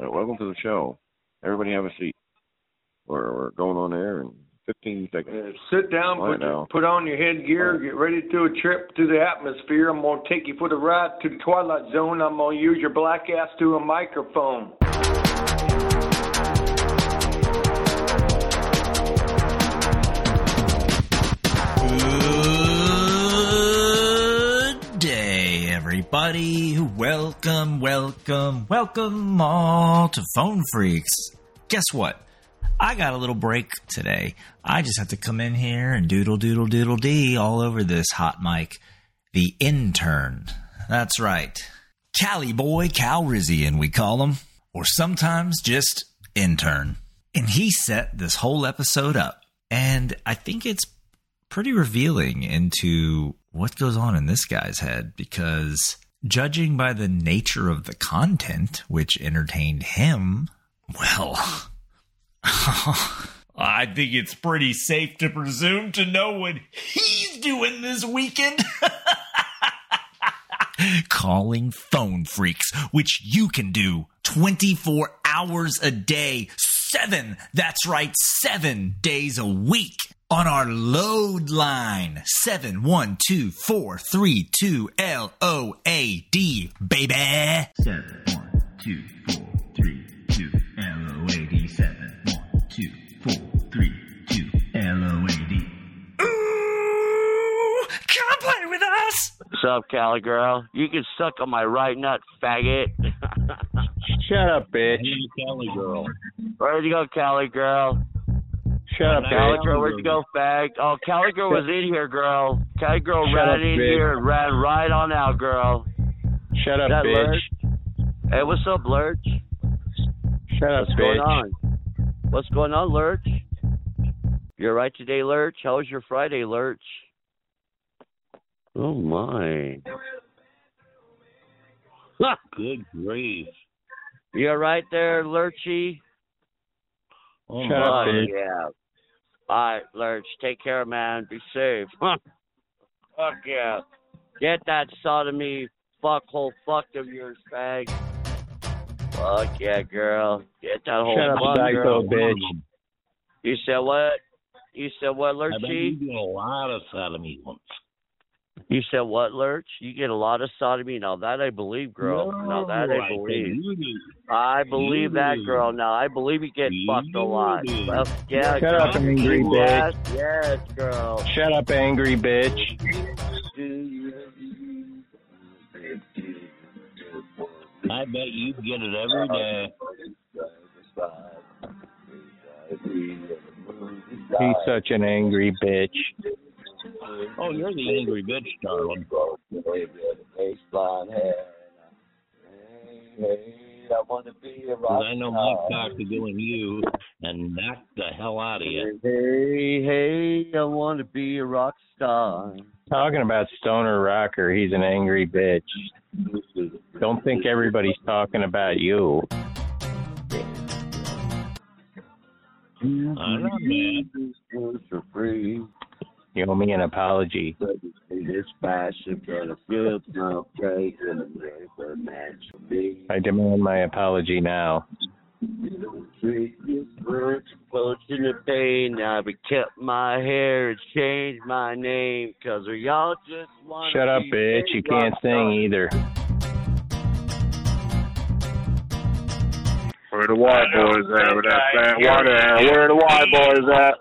Uh, welcome to the show. Everybody have a seat. We're, we're going on air in 15 seconds. Uh, sit down, Right put, now. put on your headgear, get ready to do a trip through the atmosphere. I'm going to take you for the ride to the Twilight Zone. I'm going to use your black ass to a microphone. Everybody. Welcome, welcome, welcome all to Phone Freaks. Guess what? I got a little break today. I just have to come in here and doodle, doodle, doodle dee all over this hot mic. The intern. That's right. Cali boy, Cal Rizian, we call him. Or sometimes just intern. And he set this whole episode up. And I think it's pretty revealing into what goes on in this guy's head? Because judging by the nature of the content which entertained him, well, I think it's pretty safe to presume to know what he's doing this weekend. Calling phone freaks, which you can do 24 hours a day, seven, that's right, seven days a week on our load line 712-432 L-O-A-D, baby. 712-432 L-O-A-D, 712-432 L-O-A-D. Ooh, come play with us! What's up, Cali girl? You can suck on my right nut, faggot. Shut up, bitch. Cali girl. Where'd you go, Cali girl? Shut up, Cali bitch. girl, where'd you go, fag? Oh, Cali girl was in here, girl. Cali girl Shut ran up, in bitch. here and ran right on out, girl. Shut up, That bitch. Lurch? Hey, what's up, Lurch? Shut up, What's bitch. going on? What's going on, Lurch? You're right today, Lurch. How was your Friday, Lurch? Oh my. Good grief. You're right there, Lurchy? Oh Shut up, Oh, yeah. All right, Lurch. Take care, man. Be safe. Fuck yeah. Get that sodomy fuckhole fucked of yours, fag. Fuck yeah, girl. Get that whole Shut up, psycho girl. bitch. You said what? You said what, I Lurchy? do a lot of sodomy ones. You said what, Lurch? You get a lot of sodomy. Now that I believe, girl. now that No, I said believe. You do. I believe that, girl. Now I believe he gets fucked a lot. do. Well, yeah, Shut up, girl. angry Yes, bitch. yes, girl. Shut up, angry bitch. I bet you get it every day. He's such an angry bitch. Oh, you're the angry bitch, darling. Because I know my cock to go in you and knock the hell out of you. Hey, hey, I want to be a rock star. Talking about Stoner Rocker, he's an angry bitch. Don't think everybody's talking about you. I'm not mad. For free. You owe me an apology. This fashion gonna feel no praise and a match for me. I demand my apology now. Treat this the pain. I be kept my hair and changed my name. Cause we all just want Shut up, bitch. You can't sing either. Where the white boys at with that fat water? Where the white boys at?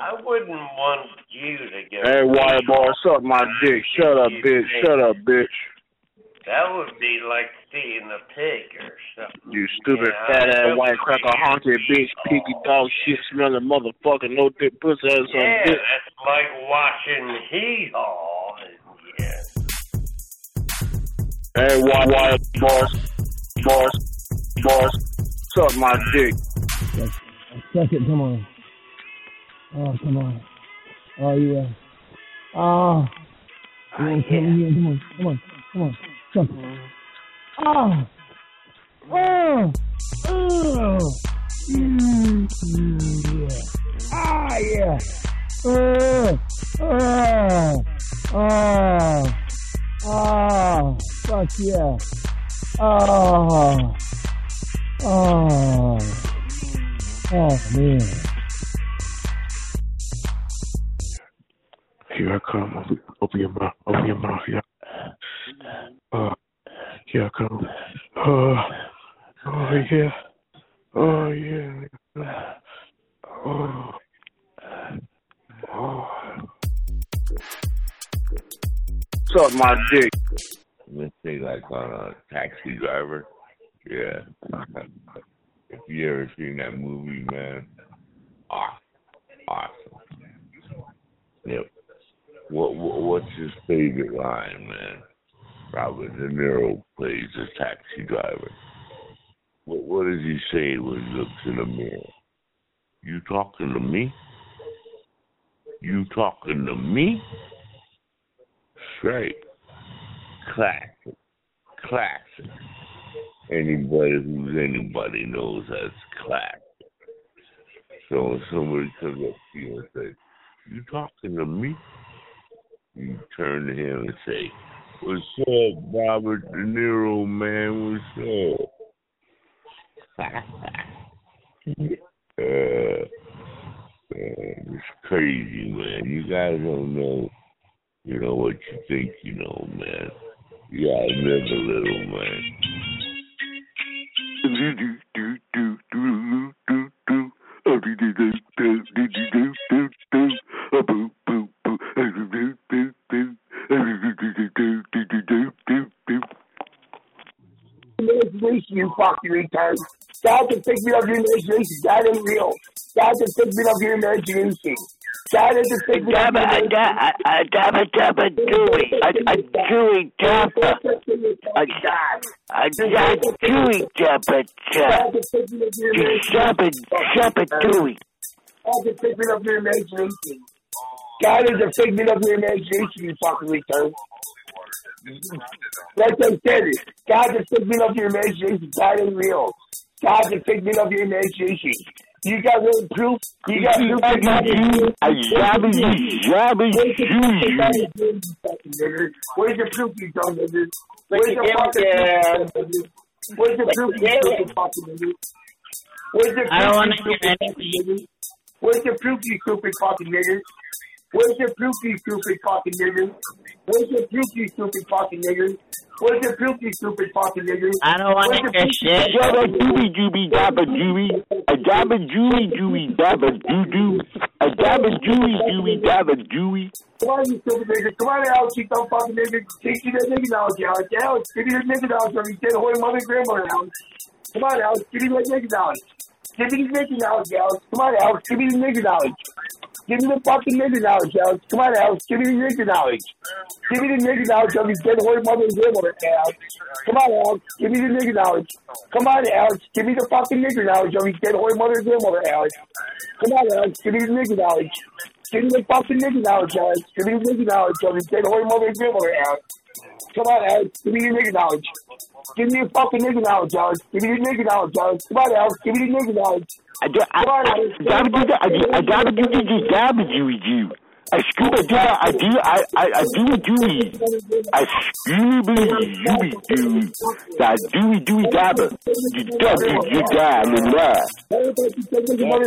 I wouldn't want you to get. Hey, white boy, suck my dick. Shut up, bitch. Shut up, bitch. That would be like seeing a pig or something. You stupid Yeah, fat ass white cracker honky bitch, piggy dog shit smelling motherfucker, no dick pussy ass on Yeah, dick. that's like watching Hee Haw. Yeah. Hey, white white boys, boys, boys, suck my dick. Suck it, come on. Oh, come on. Oh, yeah. Oh. Want to come here? Come on, come on, come on. It. Oh. Oh. Oh. Yeah. Ah, yeah. Oh. Oh. Oh. Oh. Fuck yeah. Oh. Oh. Oh, man. Come. Open, your mouth. Open your mouth. Yeah. Uh, I come. Uh, oh, yeah. Oh, yeah. Oh. Oh. Suck my dick. Let's say like on a taxi driver. Yeah. if you ever seen that movie, man, awesome, awesome. Yep. What, what what's his favorite line, man? Robert De Niro plays a taxi driver. What what does he say when he looks in the mirror? You talking to me? You talking to me? Straight. Classic. Classic. Anybody who's anybody knows that's classic. So somebody comes up to you and says, You talking to me? You turn to him and say, What's up, Robert De Niro, man? What's up? uh, it's crazy, man. You guys don't know, you know, what you think you know, man. You gotta live a little, man. Imagination, you fucking retard. Stop the figment of your imagination. That ain't real. Stop the figment of your imagination. That is the figment of your imagination. A dabba dabba dooey. A dooey. A dooey dooey. Stop the figment of your imagination. God is a figment of your imagination, you fucking retard. Like I said, it. God's a figment of your imagination. God ain't real. God's a figment of your imagination. You got real proof? You got no proof? A dabba dabba dooey. Where's your proof, you dumb nigger? Where's the fucking proof? Where's the proof, you stupid fucking nigger? Where's the proof, I don't wanna you stupid fucking nigger? Where's your proof, you stupid fucking nigger? Where's your proof, stupid fucking nigger? Where's your proof, stupid fucking nigger? Where's your proof, stupid fucking nigger? I don't want to your hear shit. stupid Dabba dooey dooby dabba dooey. A dabba dooey dooey dabba doo doo. A dabba dooey dooey dabba dooey. Come on, you stupid nigga. Come on, Alex, you dumb fucking nigga. Teach you that nigga knowledge, Alex. Alex, give me that nigga knowledge or you dead holy mother and grandmother, Alex. Come on, Alex, give me that nigga knowledge. Give me the nigga knowledge, Alex. Come on, Alex, give me the nigga knowledge. Give me the fucking nigga knowledge, Alex. Come on, Alex, give me the nigga knowledge. Give me the nigga knowledge of your dead holy mother and grandmother, Alex. Come on, Alex, give me the nigga knowledge. Come on, Alex, give me the fucking nigga knowledge of your dead holy mother and grandmother, Alex. Come on, Alex, give me the nigga knowledge. Give me the fucking nigga knowledge, Alex. Give me the nigga knowledge of your dead holy mother and grandmother, Alex. Come on, Alex, give me the nigga knowledge. Give me the fucking nigga knowledge, Alex. Give me the nigga knowledge, Alex. Come on, Alex, give me the nigga knowledge. I I I I. I I do I I I do a dooey. I scuba dooey doo. I dooey dooey dabba. You dub you you da la la. Tell me about you dead nigga mother and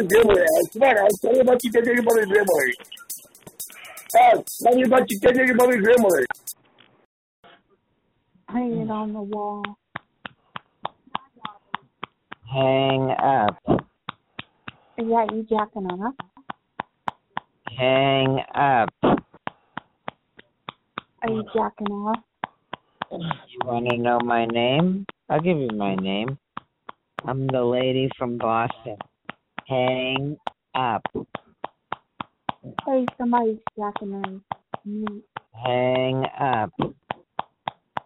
grandmother, Alex. Come on, Alex. Tell me about you dead nigga mother and grandmother. Alex, tell me about you dead nigga mother and grandmother. Hang it on the wall. Hang up. Is that you jacking off? Hang up. Are you jacking off? You want to know my name? I'll give you my name. I'm the lady from Boston. Hang up. Hey, somebody's jacking on me. Hang up. Do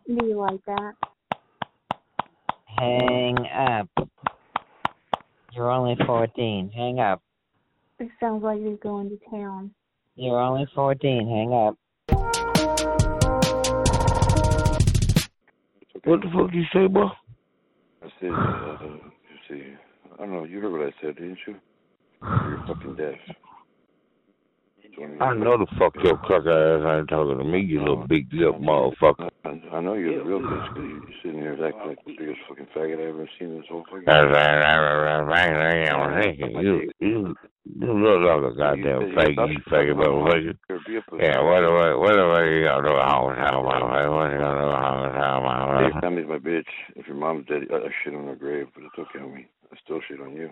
you like that? Hang up. You're only 14. Hang up. It sounds like you're going to town. You're only 14. Hang up. What the fuck you say, boy? I said, uh, you see, I don't know, you heard what I said, didn't you? You're fucking deaf. 20 I know the fuck your uh-huh. cock ass ain't talking to me, you little uh-huh. big lip motherfucker. I, I know you're the real bitch because you, you're sitting here acting like the biggest fucking faggot I ever seen in this whole fucking. You, you, you look like a goddamn faggot, you faggot motherfucker. Yeah, what do I, what do I, you gonna do? How, how, what you gonna do? How, how, Hey, your family's my bitch. If your mom's dead, I, I shit on her grave, but it's okay, homie. I still shit on you.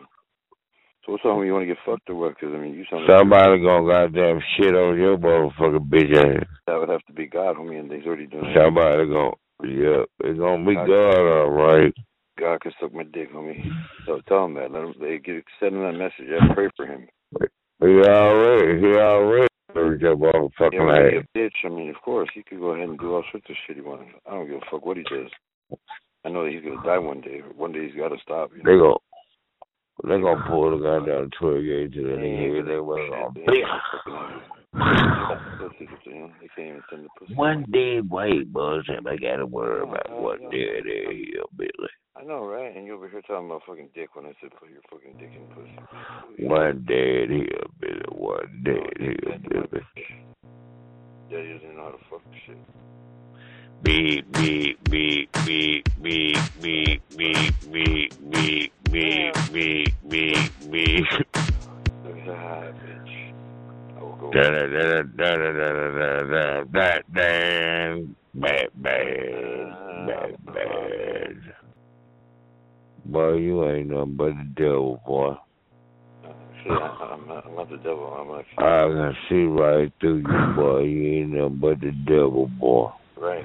So what's up, homie? You want to get fucked or what? Because I mean, you sound like gonna goddamn shit on your motherfucking bitch ass. that would have to be God, homie, and he's already it. Somebody gonna, yeah, it's gonna be God, alright. God can suck my dick, homie. So tell him that. Let him. They get send him that message. I pray for him. He already, he already your motherfucking Yeah, when he ass. a bitch. I mean, of course, he could go ahead and do all sorts of shit he wants. I don't give a fuck what he does. I know that he's gonna die one day. One day he's got to stop. You They know? They gonna pull the goddamn gauge to the nigga. They was gonna Pussy, you They can't even send. One dead white boys and I gotta worry oh about what dead here, Billy. I know, right? And you over here talking about fucking dick when I said put your fucking dick in pussy. One dead here, Billy. One dead here, Billy. Daddy doesn't know how to fuck shit. Beep beep beep beep beep beep beep beep beep beep beep beep beep. Ah, bitch. I will go. Da da da da da da da da da damn bad bad bad bad. Boy, you ain't nothing but the devil, boy. See, I, I'm, not, I'm not the devil. I'm like, I can see right through you, boy. You ain't nothing but the devil, boy. right.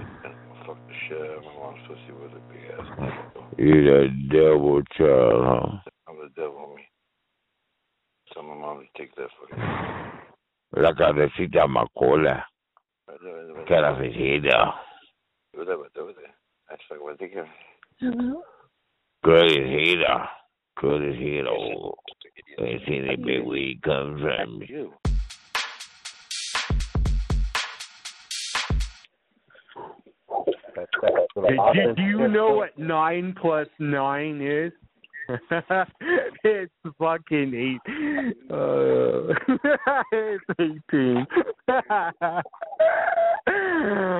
You that devil child, huh? I'm the devil, me. Tell my mom to take that for you. La cabecita macola. Carafecita. Good is here. Good is here. It's any big weed he comes from. You. Do, do you know what nine plus nine is? it's fucking eight. Uh, it's eighteen.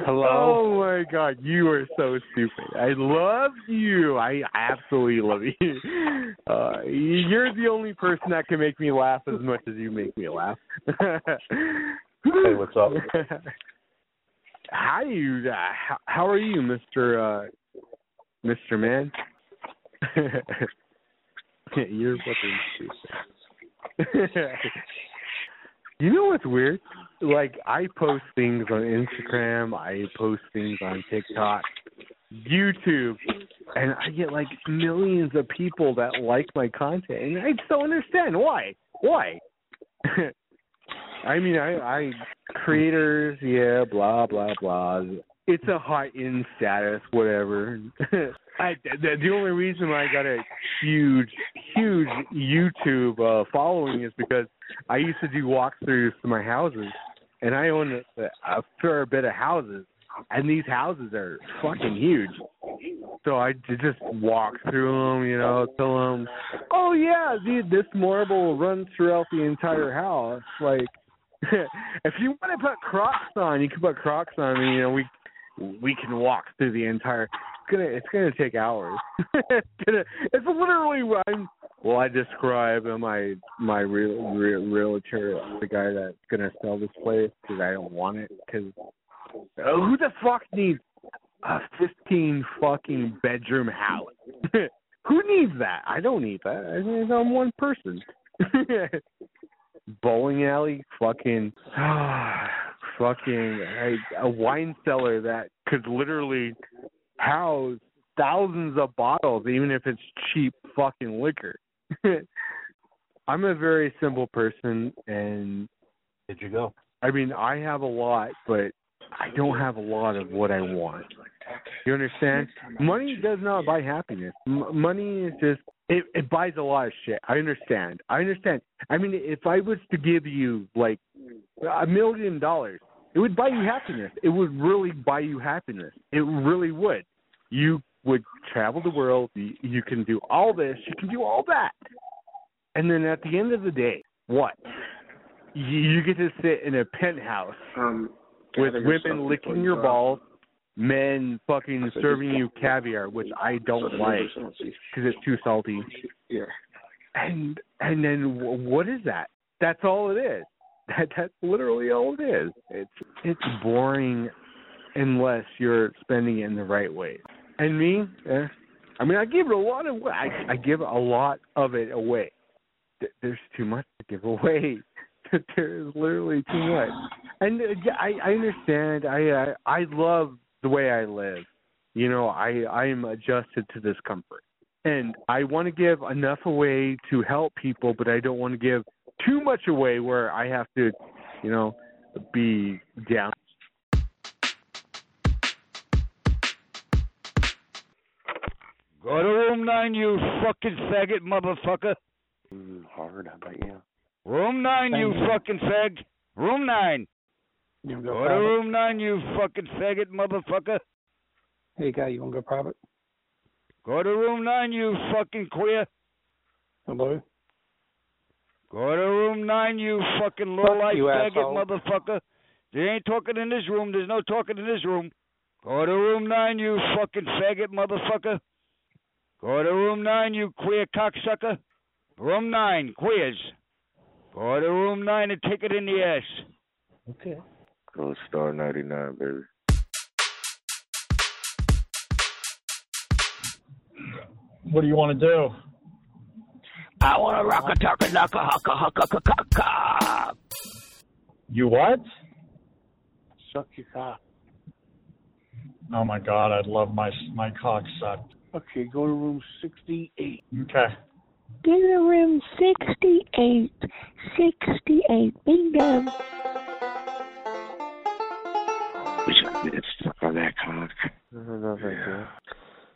Hello? Oh my god, you are so stupid. I love you. I absolutely love you. Uh, you're the only person that can make me laugh as much as you make me laugh. Hey, what's up? How you? Uh, how, how are you, Mister uh, Mister Man? You're fucking stupid. you know what's weird? Like I post things on Instagram, I post things on TikTok, YouTube, and I get like millions of people that like my content, and I just don't understand why. Why? I mean, I, I creators, yeah, blah blah blah. It's a hot in status, whatever. I, the, the only reason I got a huge, huge YouTube uh, following is because I used to do walkthroughs to my houses, and I own a, a fair bit of houses, and these houses are fucking huge. So I just walk through them, you know, tell them, oh yeah, dude, this marble runs throughout the entire house. Like, if you want to put Crocs on, you can put Crocs on, and you know we we can walk through the entire. It's gonna it's gonna take hours. it's gonna it's literally what. Well, I describe uh, my my real, real realtor, the guy that's gonna sell this place because I don't want it. Because uh, who the fuck needs a 15 fucking bedroom house? who needs that? I don't need that. I I'm one person. Bowling alley, fucking, fucking a, a wine cellar that could literally house thousands of bottles, even if it's cheap fucking liquor. I'm a very simple person, and Did you go? I mean, I have a lot, but I don't have a lot of what I want. You understand? Money does not buy happiness. M- money is just it, it buys a lot of shit. I understand. I understand. I mean, if I was to give you like a million dollars, it would buy you happiness. It would really buy you happiness. It really would. You would travel the world. You, you can do all this. You can do all that. And then at the end of the day, what? you, you get to sit in a penthouse Um, with women licking your balls, men fucking serving you caviar, which I don't like because it's too salty. Yeah. And and then what is that? That's all it is. That that's literally all it is. It's it's boring unless you're spending it in the right way. And me, eh, I mean, I give it a lot of I I give a lot of it away. There's too much to give away. there is literally too much. And uh, I I understand. I I, I love the way I live. You know, I I am adjusted to this comfort. And I want to give enough away to help people, but I don't want to give too much away where I have to, you know, be down. Go to room nine, you fucking faggot motherfucker. Hard, how about you? Room nine, you you. fucking fag. Room nine. You wanna Go go to private? room nine, you fucking faggot motherfucker. Hey, guy, you want to go private? Go to room nine, you fucking queer. Hello? Go to room nine, you fucking low life you, faggot asshole. motherfucker. They ain't talking in this room. There's no talking in this room. Go to room nine, you fucking faggot motherfucker. Go to room nine, you queer cocksucker. Room nine, queers. Go to room nine and take it in the ass. Okay. Go star ninety nine, baby. What do you want to do? I want to rock a taka naka haka haka haka haka. You what? Suck your cock. Oh my God, I'd love my my cock sucked. Okay, go to room 68. Okay. Get in room 68. 68. Bingo. Wish I could get stuck on that cock. No, thank you.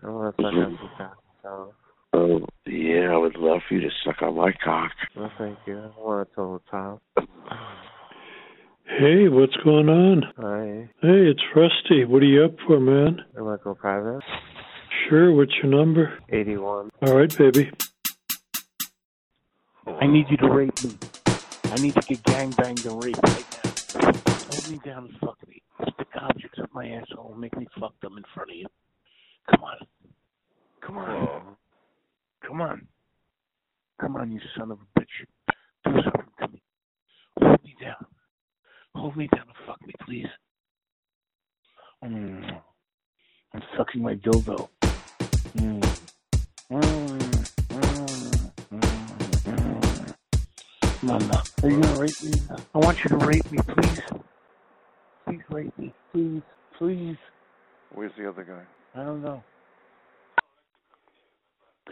I want to suck on some cock. So, Oh, yeah, I would love for you to suck on my cock. no, thank you. I want a total top. Hey, what's going on? Hi. Hey, it's Rusty. What are you up for, man? I want to go private. Sure, what's your number? 81. All right, baby. I need you to rape me. I need to get gangbanged and raped right now. Hold me down and fuck me. Stick objects up my asshole and make me fuck them in front of you. Come on. Come on. Come on. Come on, you son of a bitch. Do something to me. Hold me down. Hold me down and fuck me, please. Mm. I'm sucking my dildo. Mm. Mm. Mm. Mm. Now. Are you gonna rape me? I want you to rape me, please. Please rape me. Please. Please. Where's the other guy? I don't know.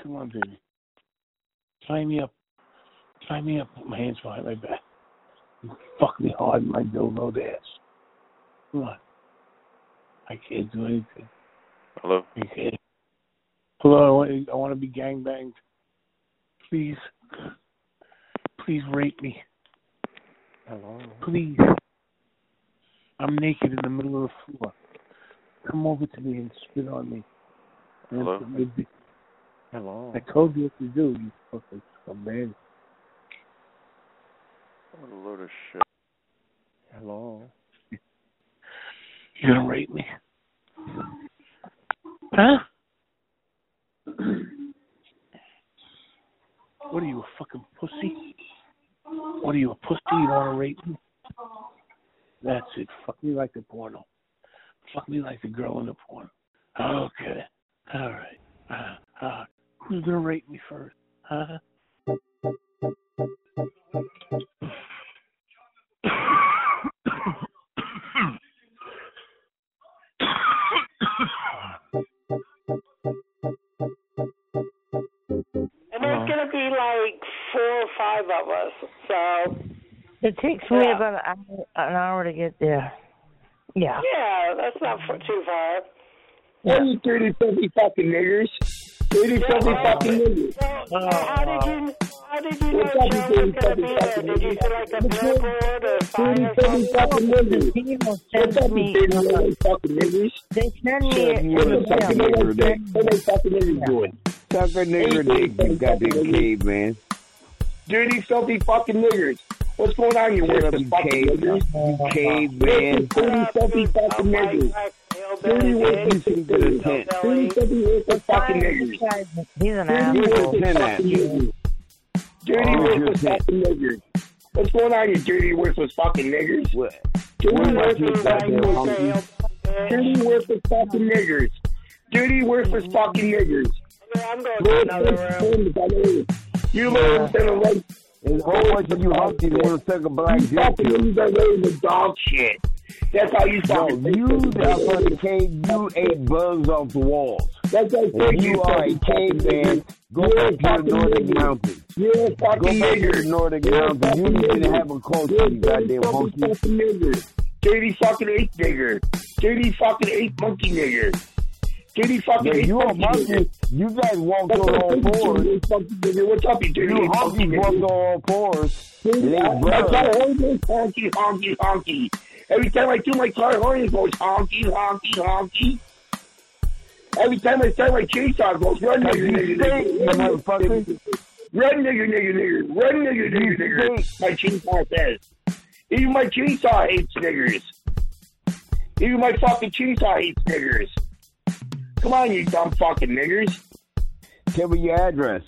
Come on, baby. Tie me up. Tie me up. Put my hands behind my back. You fuck me hard in my dildo ass. Come on. I can't do anything. Hello? I can't. Hello, I want, I want to be gangbanged. Please. Please rape me. Hello. Please. I'm naked in the middle of the floor. Come over to me and spit on me. And Hello? dick- Hello. I told you what to do, you fucking scumbag. What a load of shit. Hello. You gonna rape me? Huh? What are you, a fucking pussy? What are you, a pussy? You wanna rape me? That's it. Fuck me like the porno. Fuck me like the girl in the porno. Okay. All right. Uh, uh, who's gonna rate me first? Huh? And there's going to be like four or five of us. So, It takes me about an hour, an hour to get there. Yeah. yeah, that's not for, too far. What you dirty filthy fucking niggers? Dirty filthy fucking niggers. How did you how did you know What's up, Joe you was going to be there? Did you get like a billboard or sign Dirty or filthy something? fucking niggers. What's up, you dirty filthy fucking niggers? They send me Shut up, you an little fucking email. nigger dick. What they fucking niggers doing? Suck a nigger dick, you goddamn caveman. Dirty filthy fucking niggers. What's going on, you Shut up, worthless you fucking cave, nigger? you caveman. Dirty, filthy fucking niggers. Dirty, worthless You to the tent. Dirty, filthy, worthless fucking niggers. He's an asshole. worthless Ten fucking. Dirty, worthless fucking niggers. What's going on, you dirty, worthless fucking niggers? What? Dirty, worthless fucking goddamn niggers. Dirty, worthless fucking niggers. Dirty, worthless fucking niggers. I'm going to another room. You little son of a There's a whole bunch of you hunkies that want to suck a black You fucking are raising the dog shit. That's how you No, you that that fucking cave, you ate bugs off the walls. That's how If you are a caveman, go back to the Nordic mountains. You're a Go fucking back to the Nordic You're mountains. You need to have a culture, You're you goddamn fucking hunky. fucking nigger. Dirty fucking ape nigger. Dirty fucking ape monkey nigger. Dirty fucking Yeah, you a monkey. You guys walk That's on all fours. you fucking nigger. What's up, you dirty You ape monkey honkies walk on all fours. Dude, It I- ain't My car blood. horn goes honky, honky, honky. Every time I do my car horn, it goes honky, honky, honky. Every time I start my chainsaw, it goes run, Cause nigger, you nigger, stink, you nigger, motherfucker. Run, nigger, nigger, nigger. Run, nigger, nigger, nigger. My chainsaw says. Even my chainsaw hates niggers. Even my fucking chainsaw hates niggers. Come on, you dumb fucking niggers. Tell me your address.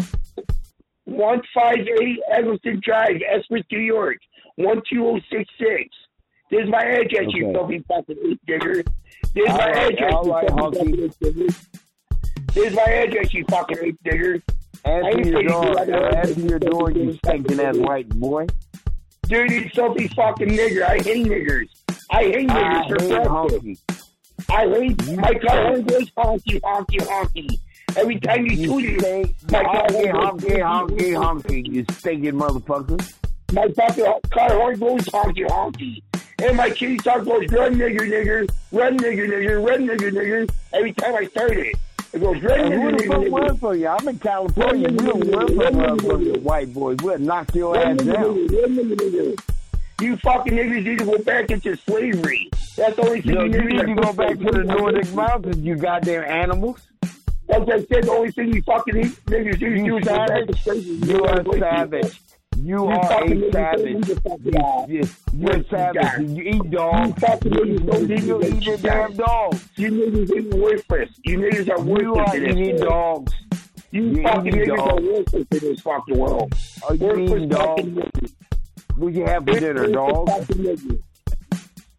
158 Eggleston Drive, Esprit, New York, 12066. There's my address, you Okay. filthy fucking ape digger. There's All my right, address, you right, fucking ape digger. There's my address, you fucking ape digger. I Answer your door. you Answer your door, you stinking ass white boy. Dirty, filthy fucking nigger. I hate niggers. I hate I niggers for hate breakfast. honky. I hate my car horn goes honky, honky, honky. Every time you You toot it, my car Honky, honky, honky, honky. You stinking motherfucker. My fucking car horn goes honky honky. And my chainsaw goes run nigger nigger, run nigger nigger, run nigger nigger. Every time I start it, it goes run And who nigger the fuck nigger. work nigger. for you? I'm in California. We don't work for motherfucking white boys. We'll knock your ass down. You fucking niggers need to go back into slavery. That's the only thing No, you you need to go back to the. Nordic mountains, you goddamn animals. Like I said, the only thing you fucking need to do You is savage. You are savage. You You are a savage. don't need to fucking You, die. you, Yes, you're you got. savage. You eat You dogs. fucking niggers don't need You to eat your damn dogs. You niggas are worthless. You niggas are worthless. You are eating dogs. You fucking niggas dogs. are worthless in this fucking world. Are you Worthless eating dogs? What you have for dinner, dog?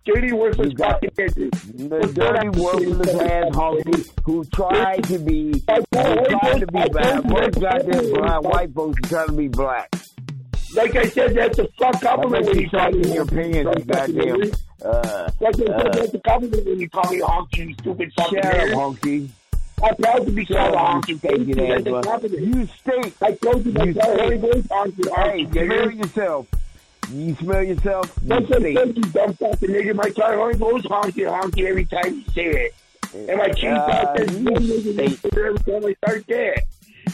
Dirty worthless You niggas. The dirty, worthless ass honky who tried to be, who tried to be black. Most goddamn blind white folks trying to be black. Like I said, that's a fuck compliment when you you call me in your pants, you goddamn. Uh, Like I said, uh, that's a compliment when you call me honky, you stupid fucking shut up, honky. I'm proud to be called a you honky. stinking That's ass a compliment. You stink. I told you You honky, Hey, smell yourself. You smell yourself. You That's what stink. said, you dumb fucking nigga. My car horn goes honky honky every time you say it. And my chainsaw Uh, says you "Run, nigga, stink. every time I start that.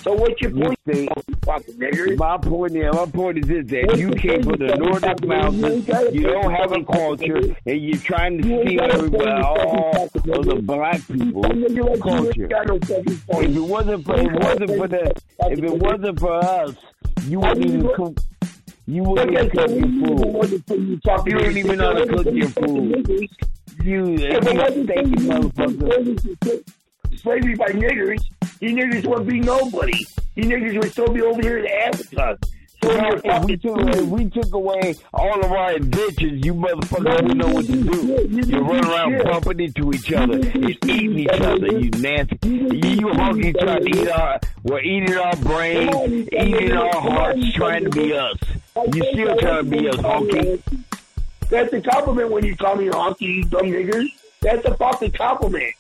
So what's your You point, you fucking nigger? My point is, my point is this: that you came from the Nordic mountains, you don't have a culture, and you're trying to steal everywhere all of the black people culture. If it wasn't for, it wasn't for the, if it wasn't for us, you wouldn't even cook. You wouldn't even cook your food. You don't even know how to cook your food. You, you If it wasn't stinky you, motherfucker. slavery by niggers, you niggers would be nobody. You niggers would still be over here in Africa. So you're if we took if we took away all of our inventions, you motherfuckers wouldn't know what to do. You run around bumping into each other and eating each other. You nasty. You, honky trying to eat our, we're eating our brains, eating our hearts, trying to be us. You still trying to be us, honky. That's a compliment when you call me a honky, you dumb niggers. That's a fucking compliment.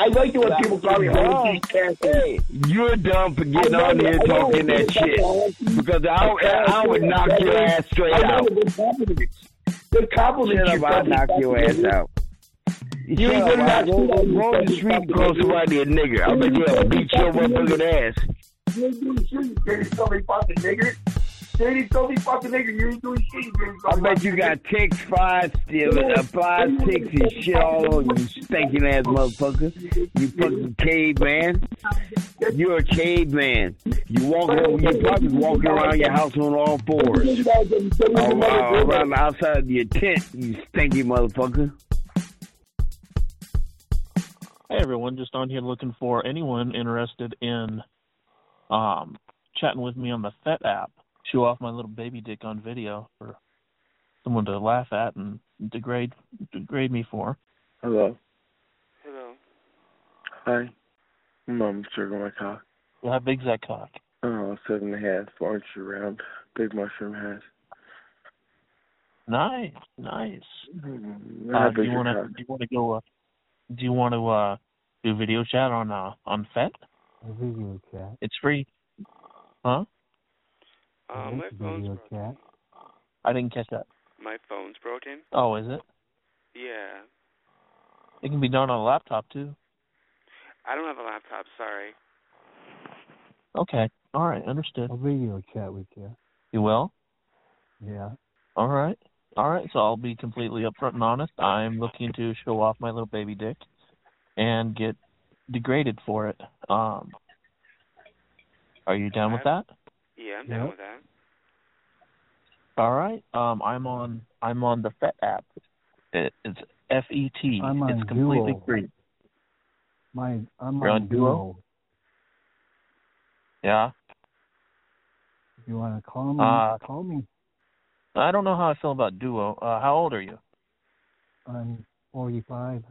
I like it when people call me honky, Hey, you're dumb for getting on here talking that shit. Because I, I would knock your ass straight I know out. the compliments Shut you up, I'll knock your ass out. You ain't gonna knock go, out, you go on the street and call somebody a nigger. I bet you'll beat your motherfucking ass. You ain't doing shit, you fucking nigger. Dirty, filthy fucking nigga. You ain't doing shit. I bet you got ticks, flies, uh, flies, ticks, and shit all over you, stinking ass motherfucker. You fucking caveman. You're a caveman. You walk, you probably walking around your house on all fours, or, uh, around the outside of your tent. You stinky motherfucker. Hey everyone, just on here looking for anyone interested in um chatting with me on the FET app. Show off my little baby dick on video for someone to laugh at and degrade degrade me for. Hello. Hello. Hi. Mom, circle my cock. Well, how big's that cock? Oh, seven and a half, orange around, big mushroom head. Nice, nice. Mm, Uh, do you want to? Do you want to go? Uh, do you want to uh, do video chat on uh, on FET? Video chat. It's free. Huh? Uh, my phone's Video chat. I didn't catch that. my phone's broken. Oh, is it? Yeah. It can be done on a laptop too. I don't have a laptop. Sorry. Okay. All right. Understood. I'll video chat with you. You will? Yeah. All right. All right. So I'll be completely upfront and honest. I'm looking to show off my little baby dick and get degraded for it. Um, are you down with that? Yeah, I'm down with that. All right. Um, I'm on. I'm on the FET app. It, it's F E T. I'm on It's completely Duo. free. My I'm You're on Duo? Yeah. If you want to call me, Uh, call me. I don't know how I feel about Duo. Uh, how old are you? I'm 45.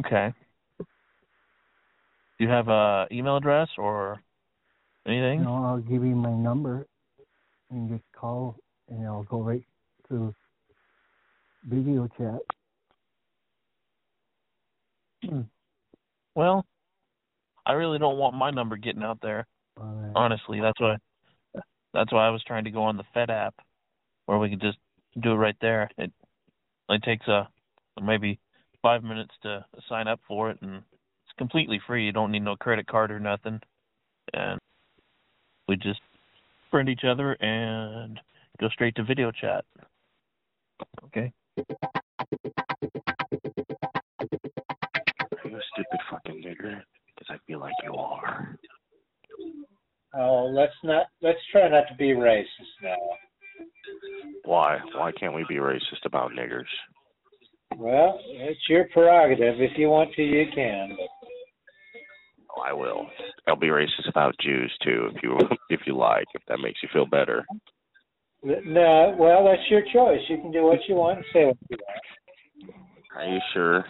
Okay. Do you have a email address or anything? No, I'll give you my number and just call, and I'll go right to video chat. Hmm. Well, I really don't want my number getting out there. Alright. Honestly, that's why that's why I was trying to go on the FET app where we could just do it right there. It only takes a maybe five minutes to sign up for it and it's completely free. You don't need no credit card or nothing. And we just friend each other and go straight to video chat. Okay. Are You a stupid fucking nigger. Because I feel like you are. Oh, let's not. Let's try not to be racist now. Why? Why can't we be racist about niggers? Well, it's your prerogative. If you want to, you can. Oh, Oh, I will. I'll be racist about Jews too, if you if you like, if that makes you feel better. No, well, that's your choice. You can do what you want and say what you want. Are you sure?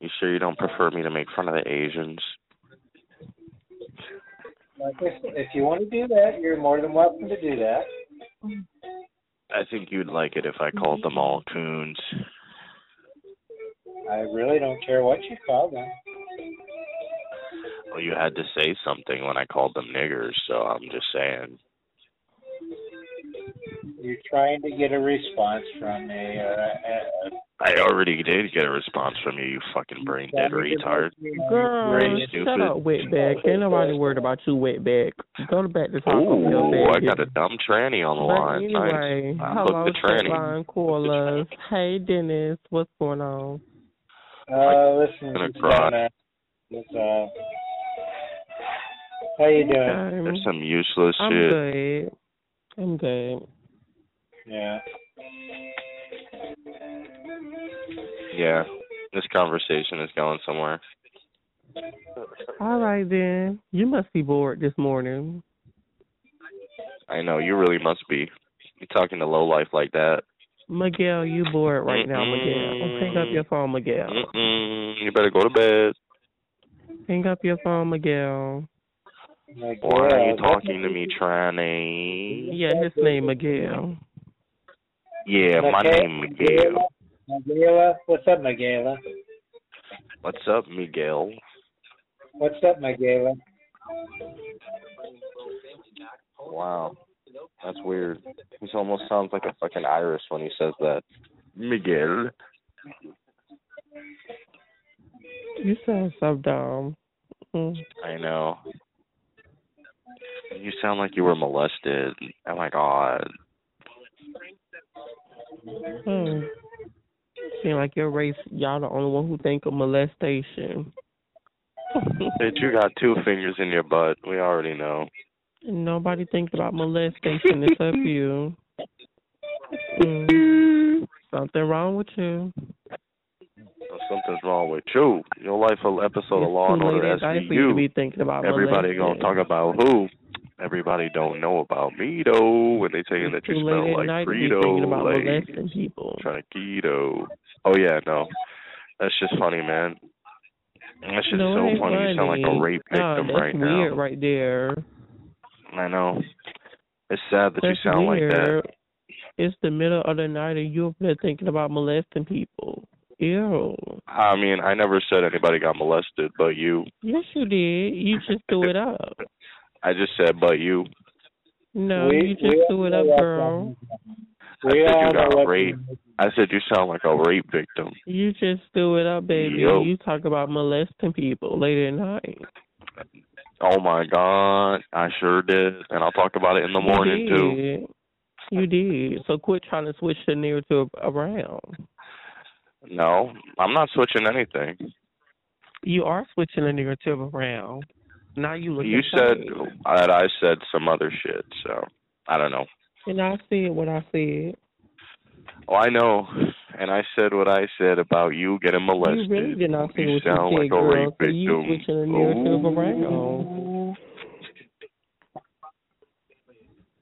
You sure you don't prefer me to make fun of the Asians? Like I said, if you want to do that, you're more than welcome to do that. I think you'd like it if I called them all coons. I really don't care what you call them. Well, you had to say something when I called them niggers, so I'm just saying. You're trying to get a response from me. Or, uh, I already did get a response from you, you fucking brain dead retard. Girl, Very shut stupid. up, wetback. Ain't nobody worried about you, wetback. Go to back to talk on your Ooh, I got a dumb tranny on the But line. anyway, nice. I hello, booked the tranny. line callers. Hey, Dennis, what's going on? uh, listen, I'm gonna just cry. kinda- just, uh, how you doing? Okay. There's some useless I'm shit. good. I'm good. Yeah. Yeah. This conversation is going somewhere. All right then. You must be bored this morning. I know, you really must be. You're talking to low life like that. Miguel, you bored right now, Miguel. Hang up your phone, Miguel. Mm-mm, you better go to bed. Hang up your phone, Miguel. Why are you talking to me, tranny? Yeah, his name Miguel. Yeah, my Okay. name Miguel. Miguel, what's up, Miguel? What's up, Miguel? What's up, Miguel? Wow. That's weird. He almost sounds like a fucking Irish when he says that. Miguel. You sound so dumb. Mm. I know. You sound like you were molested. Oh my god. Hmm. Seem like your race, y'all the only one who think of molestation. Bitch, you got two fingers in your butt. We already know. Nobody thinks about molestation except you. Mm. Something wrong with you. Something's wrong with you. Your life episode of Law and Order at night for you to be SVU. thinking about Everybody gonna talk about who? Everybody don't know about me though. When they tell you that you Too smell like Frito, like molesting people. trying to keto. Oh yeah, no, that's just funny, man. That's just no, so ain't funny. You sound like a rape no, victim that's right weird now. right there. I know. It's sad that That's you sound weird. like that. It's the middle of the night and you're up there thinking about molesting people. Ew. I mean, I never said anybody got molested, but you. Yes, you did. You just threw it up. I just said, but you. No, We- you just we threw it up, know what girl. I We said you got raped. I said you sound like a rape victim. You just threw it up, baby. Yo. You talk about molesting people late at night. Oh my god, I sure did, and I'll talk about it in the morning you too. did. You did. So quit trying to switch the narrative around. No, I'm not switching anything. You are switching the narrative around. Now you look. At me. You said that I said some other shit, so I don't know. And I said what I said. Oh, I know, and I said what I said about you getting molested. You really did not say You what sound you like said, a girl. rape So you victim. switching the narrative around.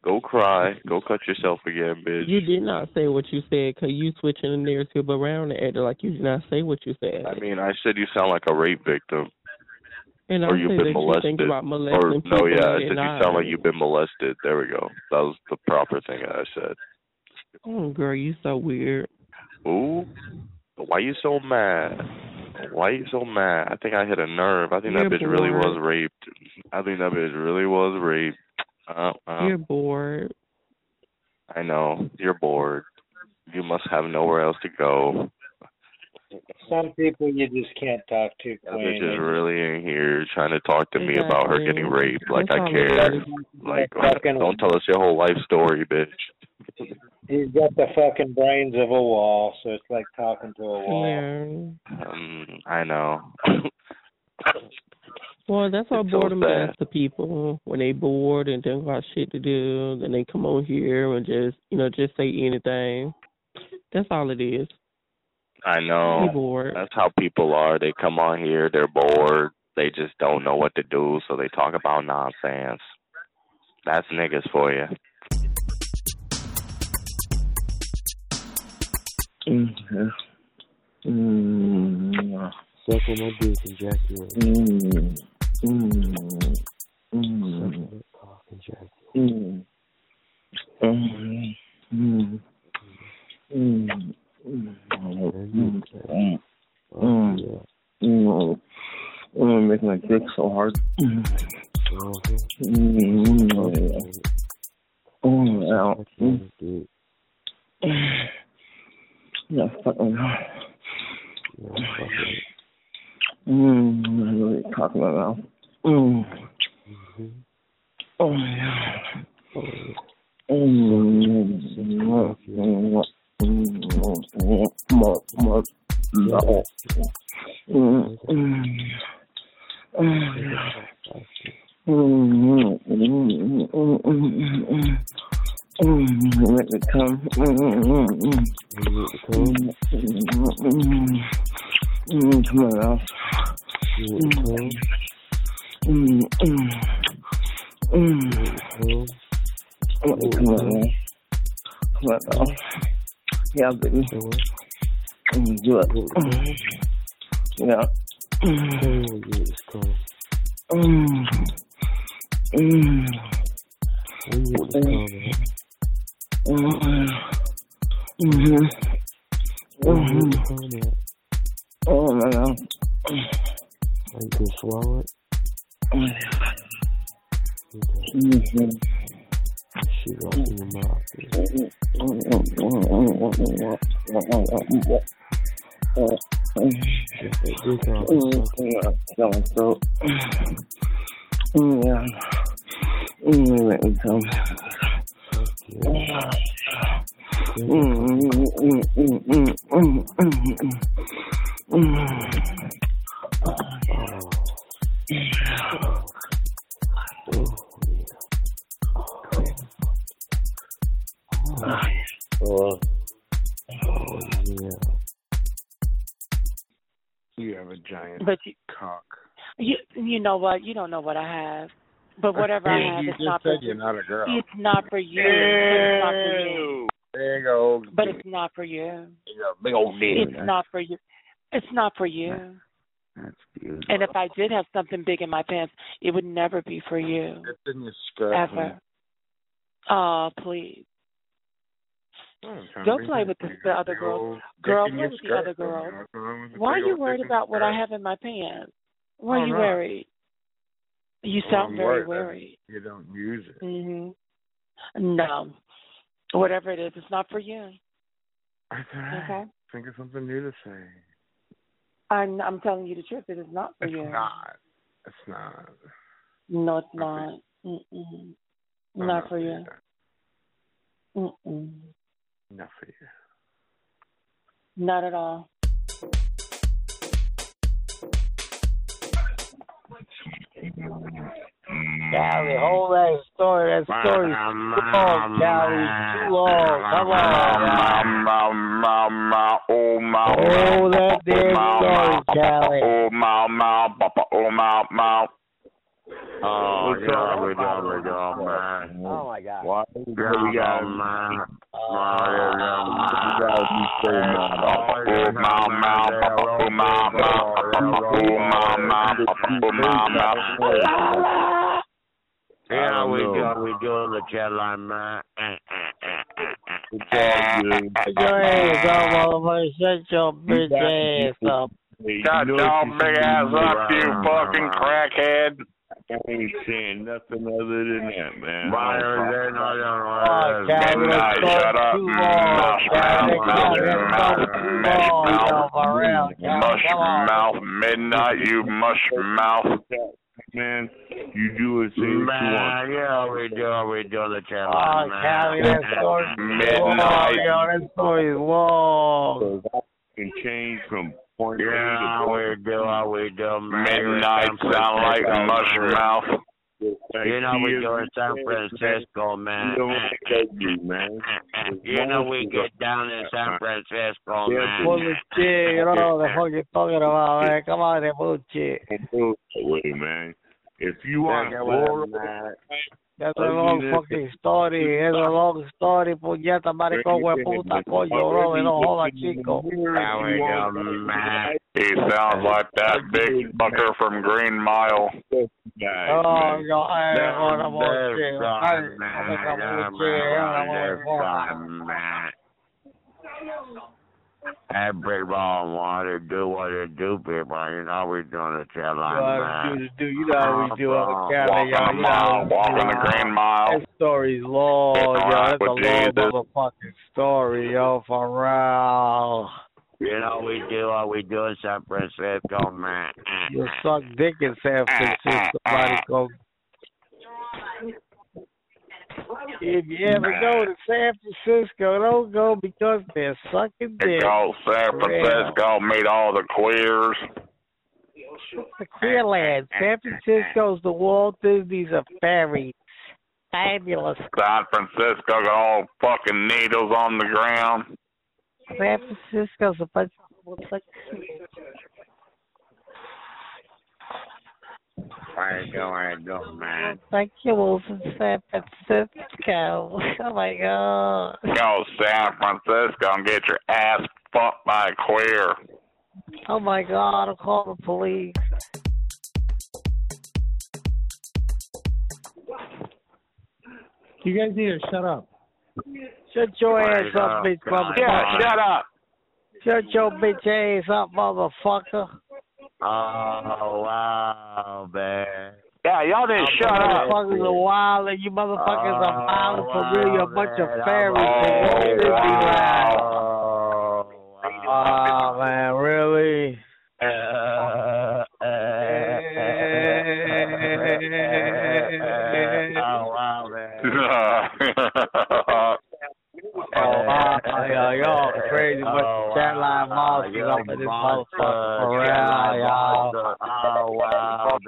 Go cry. Go cut yourself again, bitch. You did not say what you said because you switching the narrative around and acting like you did not say what you said. I mean, I said you sound like a rape victim. And I or you've been that molested. think about or no, yeah, I said you sound like you've been molested. There we go. That was the proper thing that I said. Oh, girl, you so weird. Ooh, why you so mad? Why you so mad? I think I hit a nerve. I think that You're bitch really was raped. I think that bitch really was raped. Uh, uh, You're bored. I know. You're bored. You must have nowhere else to go. Some people you just can't talk to, That Queen. bitch is really in here trying to talk to me about her getting raped. Like I care. Like Fucking- don't tell us your whole life story, bitch. He's got the fucking brains of a wall, so it's like talking to a wall. Yeah. Um, I know. Well, that's how It's so boredom sad. does to people. When they bored and don't got shit to do, then they come on here and just, you know, just say anything. That's all it is. I know. Bored. That's how people are. They come on here, they're bored, they just don't know what to do, so they talk about nonsense. That's niggas for you. Mm-hmm. Mm. Suck on my dick and jack you up. Mm. Mm. Suck on Mm. cock and jack Mm. Mm. Mm. Mm. Mm. Mm. Mm. Mm. Mm. Mm. Make my dick so hard. Mm. Mm. Oh, yeah. Mm. Yeah, fucking. Mm, I really talk my mouth. Mm. Oh, yeah. Mm. Come on. Come on. Yeah, Brittany. Mm-hmm. Mm, do it. Mm-hmm. Yeah. Mm-hmm. Mm. Mm. Mm. Mm. Mm. Oh my god. You can swallow it. Oh my god. Mm-hmm. She walks in the mouth. She has that dick on her throat. Yeah. Mm, let me come. Yeah. Mm, mm, mm, mm, mm, mm, mm. Oh. Oh. Yeah. You have a giant But you, cock. you, you know what? You don't know what I have. But whatever I have, you it's not for not. It's not for you. It's not for you. Big old. But it's not for you. You got a big old dick. It's not for you. It's not for you. That's beautiful. And if I did have something big in my pants, it would never be for you. It's in your skirt. Ever. Mm. Oh, please. Go play with the, the other girls. Girl, play with the other girls. Why are you worried about what I have in my pants? Why Oh, are you worried? You sound very worried. You don't use it. Mhm. No. Whatever it is, it's not for you. Okay. Okay? Think of something new to say. I'm I'm telling you the truth. It is not for It's you. It's not. It's not. No, it's not. Mm-mm. No, Not for you. Mm-mm. Not for you. Not at all. Callie, hold that story. That story's too long, Callie. Too long. Come on. Hold that damn story, Callie. Oh, mau, mau, papa, oh, mau, mau. Oh, What's up with y'all, with y'all, man? Oh my God. Why we got man? Yeah, we do. We do the chat line, man. Shut your ass up, motherfucker. Shut your bitch ass up. Shut your big ass up, you fucking crackhead. I ain't saying nothing other than that, man. Byron, they're not Oh, Midnight, shut up. Mush mouth, midnight, you mush mouth. Man, you do it, say what you want. Man, yeah, we do. We do the chat Oh, line, man. Callie, that story's Midnight. Yo, that story's long. Can change from point Yeah, A to we do. We do. Midnight sound like mush mouth. You know we go in San Francisco, man. You don't take me, man. You know we get down in San Francisco, Yeah, man. bullshit, you know the fuck you talking about, man. Come on, that bullshit. Wait, man. If you want Yeah, horror, That's a long fucking story. Es a long story, puñeta, maricón, hueputa, coño, bro. No joda, chico. He sounds like that big fucker from Green Mile. Oh, yo, ay, ahora bullshit. Ay, ahora bullshit, ahora bullshit. Everyone want to do what they do, people. You know we doing the chat line, man. do, do, you know how we do it, Callie, yo. Walking You the know how mile, we walking the it. Green Mile. That story's long, yo. That's a long motherfucking story, yo, for real. You know we do what we do in San Francisco, man. You suck dick in San Francisco, maricón. If you ever go to San Francisco, don't go because they're sucking dick. Go San Francisco, meet all the queers. The queer land. San Francisco's the Walt Disney's of fairies. Fabulous. San Francisco got all fucking needles on the ground. San Francisco's a bunch of Where you go, where you go, man? Thank you, Wilson, San Francisco. Oh my god. Go San Francisco and get your ass fucked by a queer. Oh my god, I'll call the police. You guys need to shut up. Shut your Where ass up, go? bitch motherfucker. Yeah, shut up. Shut your bitch ass up, motherfucker. Oh, wow, man. Yeah, y'all didn't shut up. Motherfuckers are wild and you motherfuckers are oh, violent for real. You're a bunch of fairies Oh, Disneyland. Oh, Oh man, really? Oh, wow, yo, yo, crazy, but Oh, that line wow, monster yo, up in this monster, motherfucker for real, y'all. Oh, wow,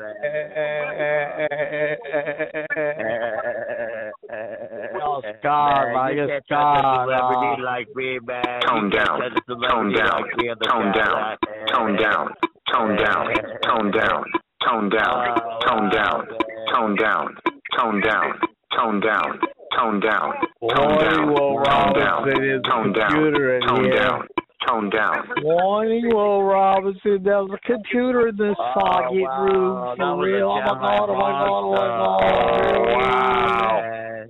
Yo, Scar, man, you you're can't Scar, touch a celebrity like me, man. Tone down, can't touch a tone down, like me on the tone down, tone down, tone down, tone down, tone down, tone down, tone down, tone down, tone down, tone down, tone down, Will tone down, is tone down, in tone here. down, tone down. Morning, Will Robinson. There's a computer in this target wow, room that for was a real. Oh my Caroline god, oh my god, oh my monster. god. man.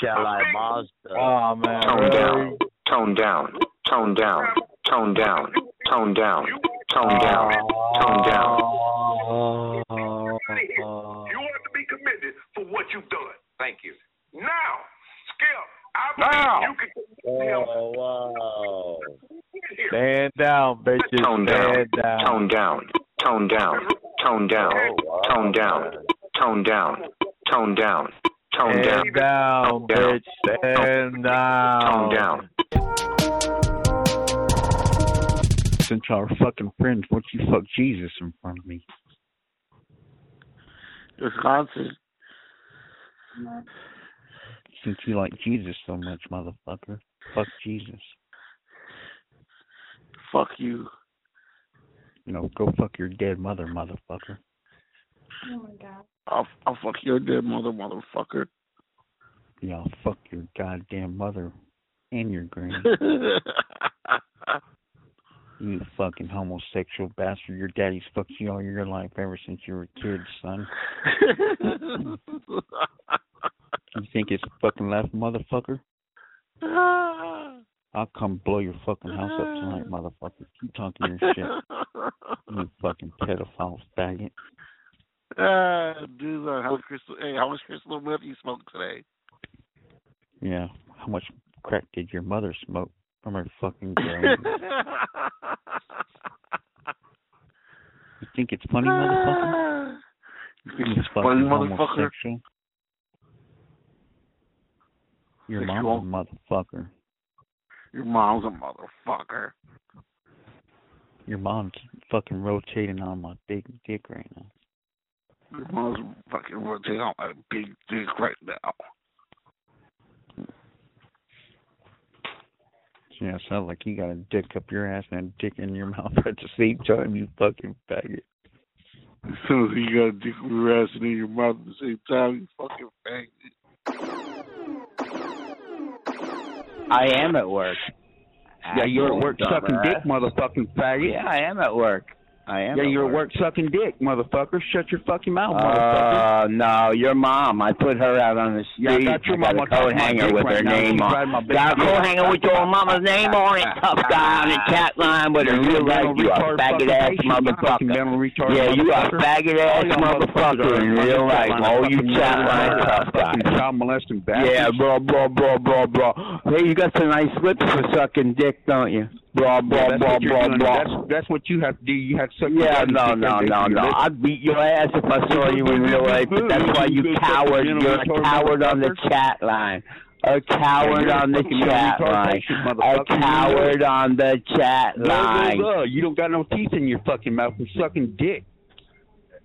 Caroline monster. Oh man, Tone really? down, tone down, tone down, tone down, tone down, tone down, tone down. Oh, You have to be commended for what you've done. Thank you. Now, Skip, I Now. believe you can. Oh, wow. Stand down, bitches. Tone down, down. tone down, tone down, tone down, tone down, tone down, tone down, tone down, Stand down, bitch. Stand down. tone down. Since y'all are fucking friends, won't you fuck Jesus in front of me? Wisconsin. Since you like Jesus so much, motherfucker. Fuck Jesus. Fuck you. You know, go fuck your dead mother, motherfucker. Oh my god. I'll, I'll fuck your dead mother, motherfucker. Yeah, I'll fuck your goddamn mother and your granny. you fucking homosexual bastard. Your daddy's fucked you all your life ever since you were a kid, son. You think it's fucking left, motherfucker? I'll come blow your fucking house up tonight, motherfucker. Keep talking your shit. You fucking pedophile faggot. Ah, dude, uh, how much crystal? Hey, how much crystal meth you smoked today? Yeah. How much crack did your mother smoke from her fucking grave? you think it's funny, motherfucker? You think it's funny, motherfucker? homosexual. Your mom's a motherfucker. Your mom's a motherfucker. Your mom's fucking rotating on my big dick right now. Your mom's fucking rotating on my big dick right now. Yeah, sounds like you got a dick up your ass and a dick in your mouth at the same time, you fucking faggot. As soon as you got a dick in your ass and in your mouth at the same time, you fucking faggot. I am at work. Yeah, you're at work sucking dick, motherfucking faggot. Yeah, I am at work. I am. Yeah, you're at work. sucking dick, motherfucker. Shut your fucking mouth, motherfucker. Uh, no, your mom. I put her out on the Yeah, I street. got your got a coat hanger with right her now. name on. big Got a coat hanger with your mama's name on it. Tough guy on the chat line with her real life. You a faggot ass motherfucker. Yeah, you a faggot ass motherfucker in real life. Oh, you chat line tough guy. Child molesting bastards. Yeah, bro, bro, bro, bro, bro. Hey, you got some nice lips for sucking dick, don't you? Bro, bro, Yeah, that's bro, what you're bro, doing. bro. That's, that's what you have to do. You have to Yeah, no, no, no, no. I'd beat your ass if I saw you in real life, but that's why you coward. You're a coward on the chat line. A coward on the chat line. A coward on the chat Blah, blah, line. You don't got no teeth in your fucking mouth for sucking dick.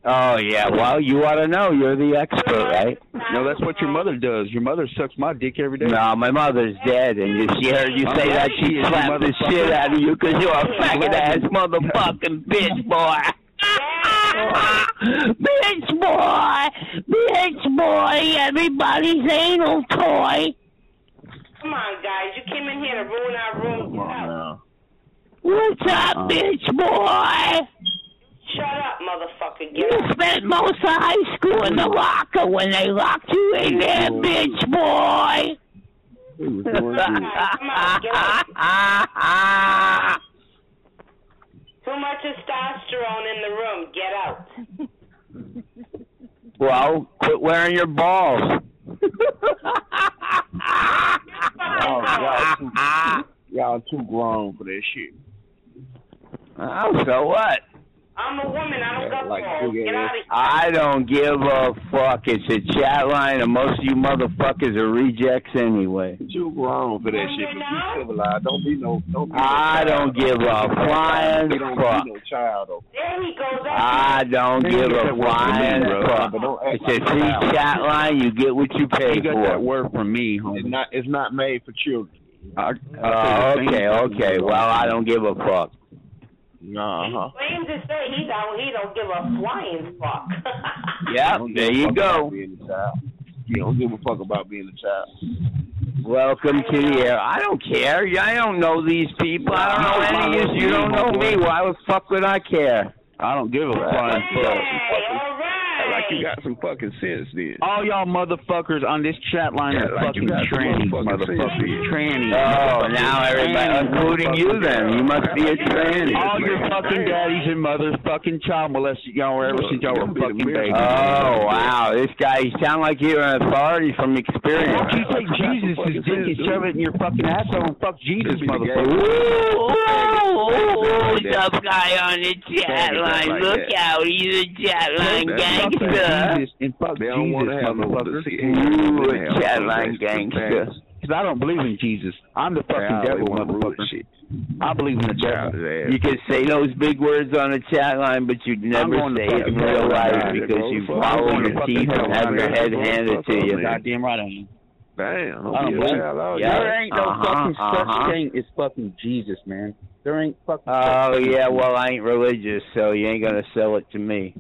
Oh yeah, well you ought to know. You're the expert, right? No, that's what your mother does. Your mother sucks my dick every day. No, my mother's dead, and if she heard you say that, she she'd is, you slap the shit out of you because you're a I'm faggot ass motherfucking bitch boy. bitch boy, bitch boy, everybody's anal toy. Come on, guys. You came in here to ruin our room. Get out. What's up, uh-huh. bitch boy? Shut up, motherfucker. Get You out. spent most of high school in the locker when they locked you in there, bitch boy. Come on, get out. Too much testosterone in the room. Get out. Well, quit wearing your balls. Oh, y'all, too, y'all too grown for this shit. Oh, so what? I'm a woman. I don't got Like balls. Get out of here. I don't give a fuck. It's a chat line, and most of you motherfuckers are rejects anyway. You wrong for that shit. But be civilized. Don't be no. Don't be no I child. don't give a flying They don't fuck. be no child though. There he goes. I don't Man, give a got word from me, flying fuck. But don't act It's like a a free child. chat line. You get what you pay You got for. that Word from me, It's homie. not. It's not made for children. I, Oh, okay, okay. Well, I don't give a fuck. Uh huh. Claims to say he don't. He don't give a flying fuck. Yeah, there you go. about Being a child. You don't give a fuck about being a child. Welcome to the air. I don't care. I don't know these people. I don't know any of you. You don't know me. Why the fuck would I care? I don't give a flying fuck. Like you got some fucking sense, then. All y'all motherfuckers on this chat line Yeah, are like fucking got trannies, motherfucking motherfuckers. Trannies. Oh, now everybody, including you then. You must be a tranny. All your fucking daddies and mothers fucking child molested y'all ever since y'all were fucking babies. Oh, wow. This guy, you sound like you're an authority from Why experience. don't you take Jesus' dick and shove it in your fucking asshole and fuck Jesus, motherfucker? Ooh, tough guy on the chat line. Look out, he's a chat line gangster. Jesus and fuck They don't Jesus, have no motherfucker. pussy. Ooh, They have a chat no line sex. gangster. Because I don't believe in Jesus. I'm the fucking always devil, wanna motherfucker. shit. I believe in the devil. You can say those big words on the chat line, but you'd never say it in real life God, because you Fuck, follow I'm going your teeth and have your head handed to you. Goddamn right I am. Damn, I don't don't be a believe- Yeah. There ain't no Uh-huh, fucking uh-huh. such thing as fucking Jesus, man. There ain't fucking. Oh such thing. yeah, well I ain't religious, so you ain't gonna sell it to me.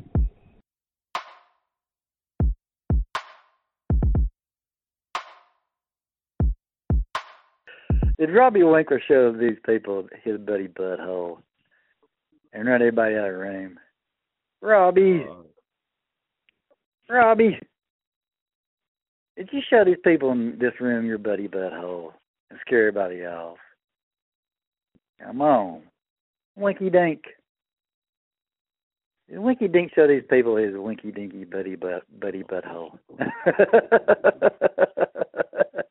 Did Robbie Winkler show these people his buddy butthole and run everybody out of the room? Robbie, uh, Robbie, did you show these people in this room your buddy butthole and scare everybody off? Come on, Winky Dink. Did Winky Dink show these people his Winky Dinky buddy butt buddy butthole?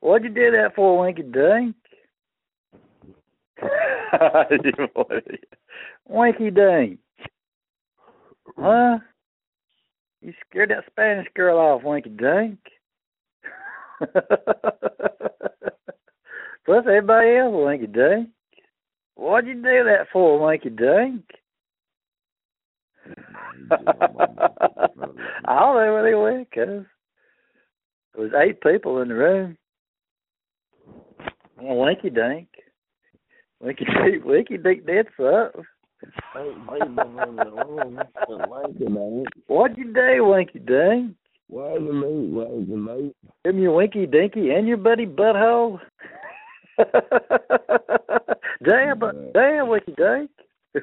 What'd you do that for, Winky Dink? Winky Dink. Huh? You scared that Spanish girl off, Winky Dink. Plus everybody else, Winky Dink. What'd you do that for, Winky Dink? I don't know where they went, cuz. There was eight people in the room. Well, Winky Dink. Winky Dink, Winky Dink did something. What'd you do, Winky Dink? Why it late? Why late? Give me your Winky Dinky and your buddy Butthole. damn, but damn, Winky Dink.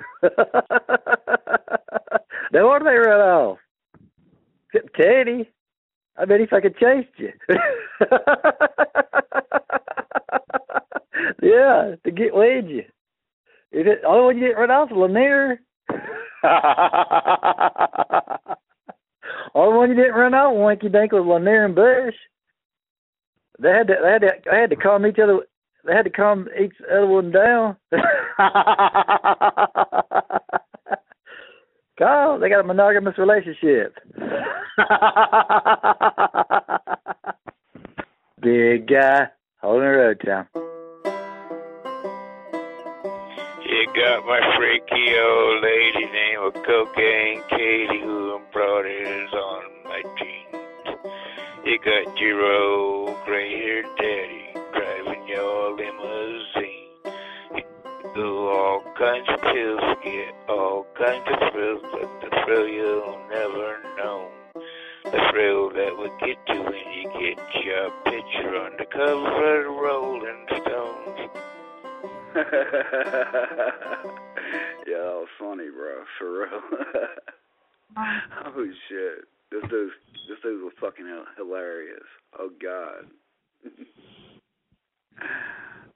now where do they run off? Teddy. I bet he fucking chase you. Yeah, to get you. Is it only one you didn't run off Lanier? only one you didn't run out Winky Dink was Lanier and Bush. They had to they had to they had to calm each other they had to calm each other one down. Kyle, they got a monogamous relationship. Big guy holding the road town. You got my freaky old lady named Cocaine Katie who embroiders on my jeans. You got your old gray-haired daddy driving your limousine. You do all kinds of pills, get all kinds of thrills, but the thrill you'll never know. The thrill that would get you when you get your picture on the cover of Rolling Stones. yeah, that was funny, bro. For real. oh shit, this dude, this dude was fucking hil- hilarious. Oh god.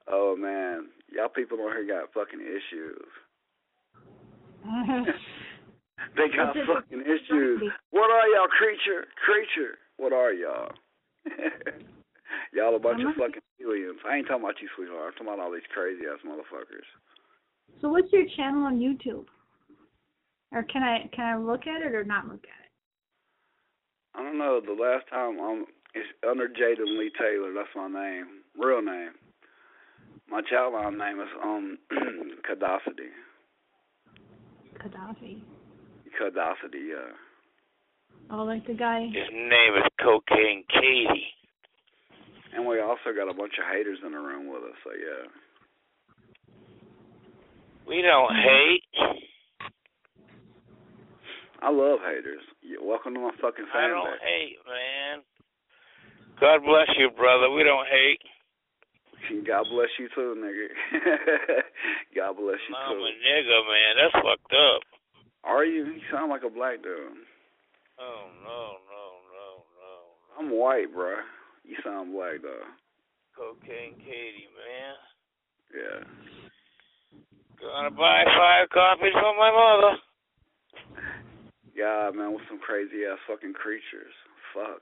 oh man, y'all people on here got fucking issues. they got fucking issues. What are y'all, creature? Creature. What are y'all? y'all a bunch of fucking aliens. I ain't talking about you, sweetheart. I'm talking about all these crazy ass motherfuckers. So what's your channel on YouTube? Or can I can I look at it or not look at it? I don't know. The last time I'm it's under Jaden Lee Taylor. That's my name, real name. My child line name is um Kadafity. Gaddafi. Kadafity, yeah. Oh, like the guy. His name is Cocaine Katie. And we also got a bunch of haters in the room with us. So yeah. We don't hate. I love haters. Welcome to my fucking family. I don't hate, man. God bless you, brother. We don't hate. God bless you too, nigga. God bless you I'm too. a nigga, man. That's fucked up. Are you? You sound like a black dude. Oh no, no, no, no. I'm white, bruh. You sound black though. Cocaine Katie, man. Yeah. Gonna buy five copies for my mother. God, man, with some crazy ass fucking creatures. Fuck.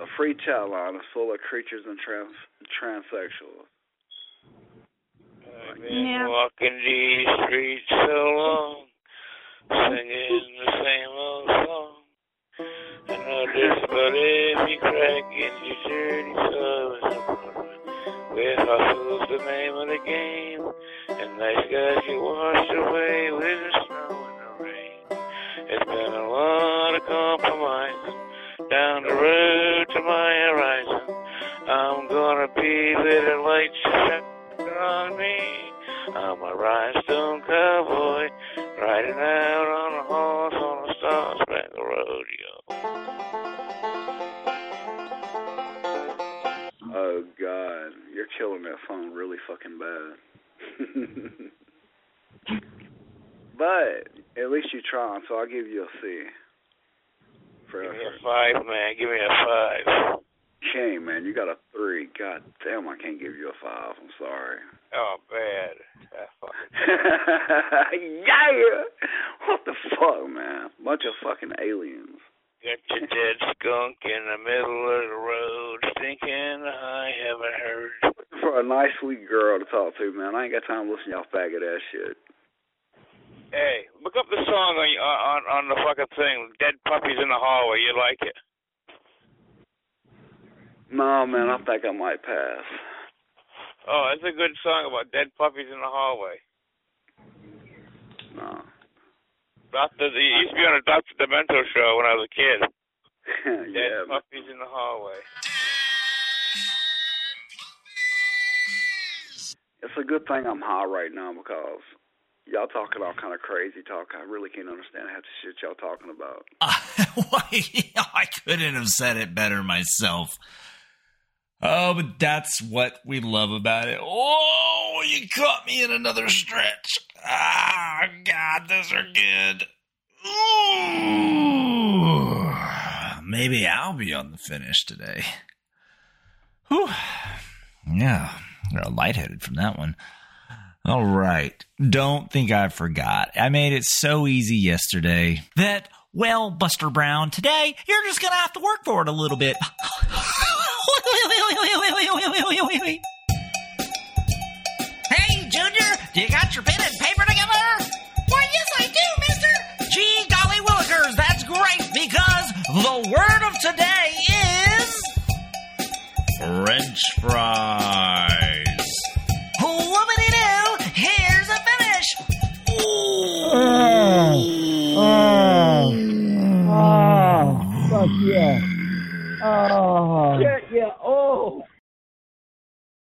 A free chat line is full of creatures and trans transsexuals. I've been walking these streets so long, singing the same old song. Just about every crack in your dirty soul. Where hustle's the name of the game, and nice guys get washed away with the snow and the rain. It's been a lot of compromise down the road to my horizon. I'm gonna be where the lights shine on me. I'm a rhinestone cowboy riding out killing that song really fucking bad. but at least you trying, so I'll give you a C. For Give me a five, man. Give me a five. Shame, man. You got a three. God damn, I can't give you a five. I'm sorry. Oh, bad. Ah, yeah. What the fuck, man? Bunch of fucking aliens. Got your dead skunk in the middle of the road, thinking I haven't heard. For a nice, sweet girl to talk to, man. I ain't got time to listen to y'all faggot ass shit. Hey, look up the song on uh, on on the fucking thing. Dead puppies in the hallway. You like it? No, man, I think I might pass. Oh, it's a good song about dead puppies in the hallway. No. Doctor, it used to be on a Doctor Demento show when I was a kid. Dead yeah, man. puppies in the hallway. It's a good thing I'm high right now because y'all talking all kind of crazy talk. I really can't understand half the shit y'all talking about. I couldn't have said it better myself. Oh, but that's what we love about it. Oh, you caught me in another stretch. Ah, God, those are good. Ooh, maybe I'll be on the finish today. Whew. Yeah, got lightheaded from that one. All right. Don't think I forgot. I made it so easy yesterday that, well, Buster Brown, today you're just going to have to work for it a little bit. Hey, Junior, do you got your pen and paper together? Why, yes, I do, mister. Gee, golly willikers, that's great because the word of today is French fries. yeah. Oh. Yeah, yeah. Oh, oh.